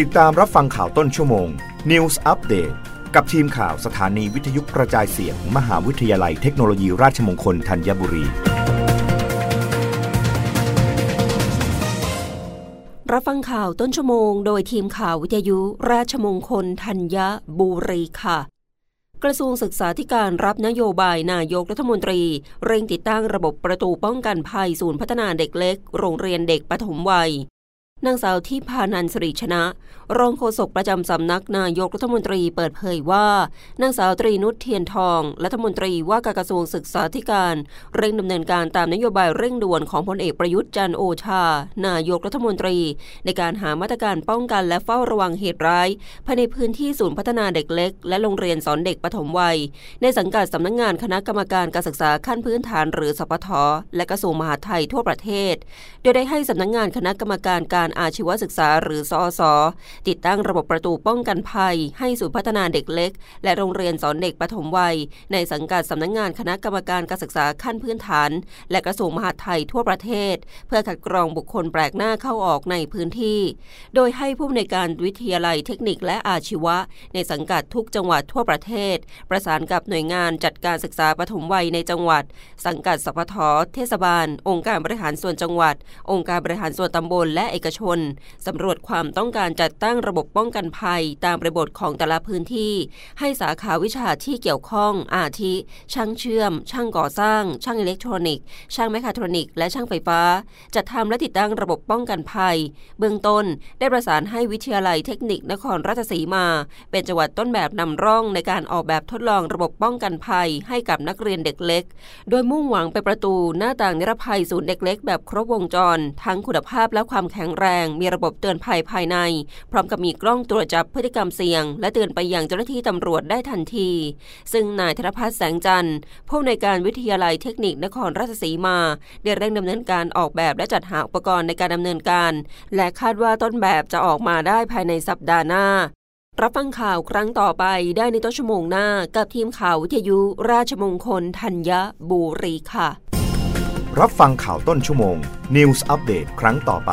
ติดตามรับฟังข่าวต้นชั่วโมง News Update กับทีมข่าวสถานีวิทยุกระจายเสียงมมหาวิทยาลัยเทคโนโลยีราชมงคลธัญบุรี รับฟังข่าวต้นชั่วโมง โดยทีมข่าววิทยุราชมงคลธัญบุรีค่ะกระทรวงศึกษาธิการรับนโยบายนายกรัฐมนตรี เร่งติดตั้งระบบประตูป้องกันภัยศูนย์พัฒนาเด็กเล็ก โรงเรียนเด็กปฐมวัย นางสาวที่พานันสริชนะ รองโฆษกประจำสำนักนายกรัฐมนตรีเปิดเผยว่า นางสาวตรีนุชเทียนทอง รัฐมนตรีว่าการกระทรวงศึกษาธิการ เร่งดำเนินการตามนโยบายเร่งด่วนของพลเอกประยุทธ์จันโอชา นายกรัฐมนตรี ในการหามาตรการป้องกันและเฝ้าระวังเหตุร้ายภายในพื้นที่ศูนย์พัฒนาเด็กเล็ก และโรงเรียนสอนเด็กปฐมวัย ในสังกัดสำนักงงานคณะกรรมการการศึกษาขั้นพื้นฐานหรือสปทและกระทรวงมหาดไทยทั่วประเทศ โดยได้ให้สำนักงงานคณะกรรมการการอาชีวศึกษาหรือสอสติดตั้งระบบประตูป้องกันภัย ให้ศูนย์พัฒนาเด็กเล็ก และโรงเรียนสอนเด็กปฐมวัย ในสังกัดสำนักงงานคณะกรรมการการศึกษาขั้นพื้นฐาน และกระทรวงมหาดไทยทั่วประเทศ เพื่อคัดกรองบุคคลแปลกหน้าเข้าออกในพื้นที่ โดยให้ผู้อำนการวิทยาลัยเทคนิคและอาชีวะ ในสังกัดทุกจังหวัดทั่วประเทศ ประสานกับหน่วยงานจัดการศึกษาปฐมวัยในจังหวัด สังกัดสพทเทศบาล องค์การบริหารส่วนจังหวัด องค์การบริหารส่วนตำบลและเอกชนสำรวจความต้องการจัดตั้งระบบป้องกันภัย ตามบริบทของแต่ละพื้นที่ ให้สาขาวิชาที่เกี่ยวข้อง อาทิ ช่างเชื่อม ช่างก่อสร้าง ช่างอิเล็กทรอนิกส์ ช่างแมคคาทรอนิกส์และช่างไฟฟ้า จัดทำและติดตั้งระบบป้องกันภัย เบื้องต้นได้ประสานให้วิทยาลัยเทคนิคนครราชสีมา เป็นจังหวัดต้นแบบนำร่องในการออกแบบทดลองระบบป้องกันภัย ให้กับนักเรียนเด็กเล็ก โดยมุ่งหวังไปประตูหน้าต่างนิรภัยศูนย์เด็กเล็กแบบครบวงจร ทั้งคุณภาพและความแข็งรง มีระบบเตือนภัยภายใน พร้อมกับมีกล้องตรวจจับพฤติกรรมเสี่ยง และเตือนไปยังเจ้าหน้าที่ตำรวจได้ทันที ซึ่งนายธนพัฒน์แสงจันทร์ผู้ในวยการวิทยาลัยเทคนิคนครราชสีมา ได้เร่งดำเนินการออกแบบและจัดหาอุปกรณ์ในการดำเนินการ และคาดว่าต้นแบบจะออกมาได้ภายในสัปดาห์หน้ารับฟังข่าวครั้งต่อไปได้ในต้นชั่วโมงหน้ากับทีมข่าววิทยุราชมงคลธัญบุรีค่ะ รับฟังข่าวต้นชั่วโมง News อัปเดตครั้งต่อไป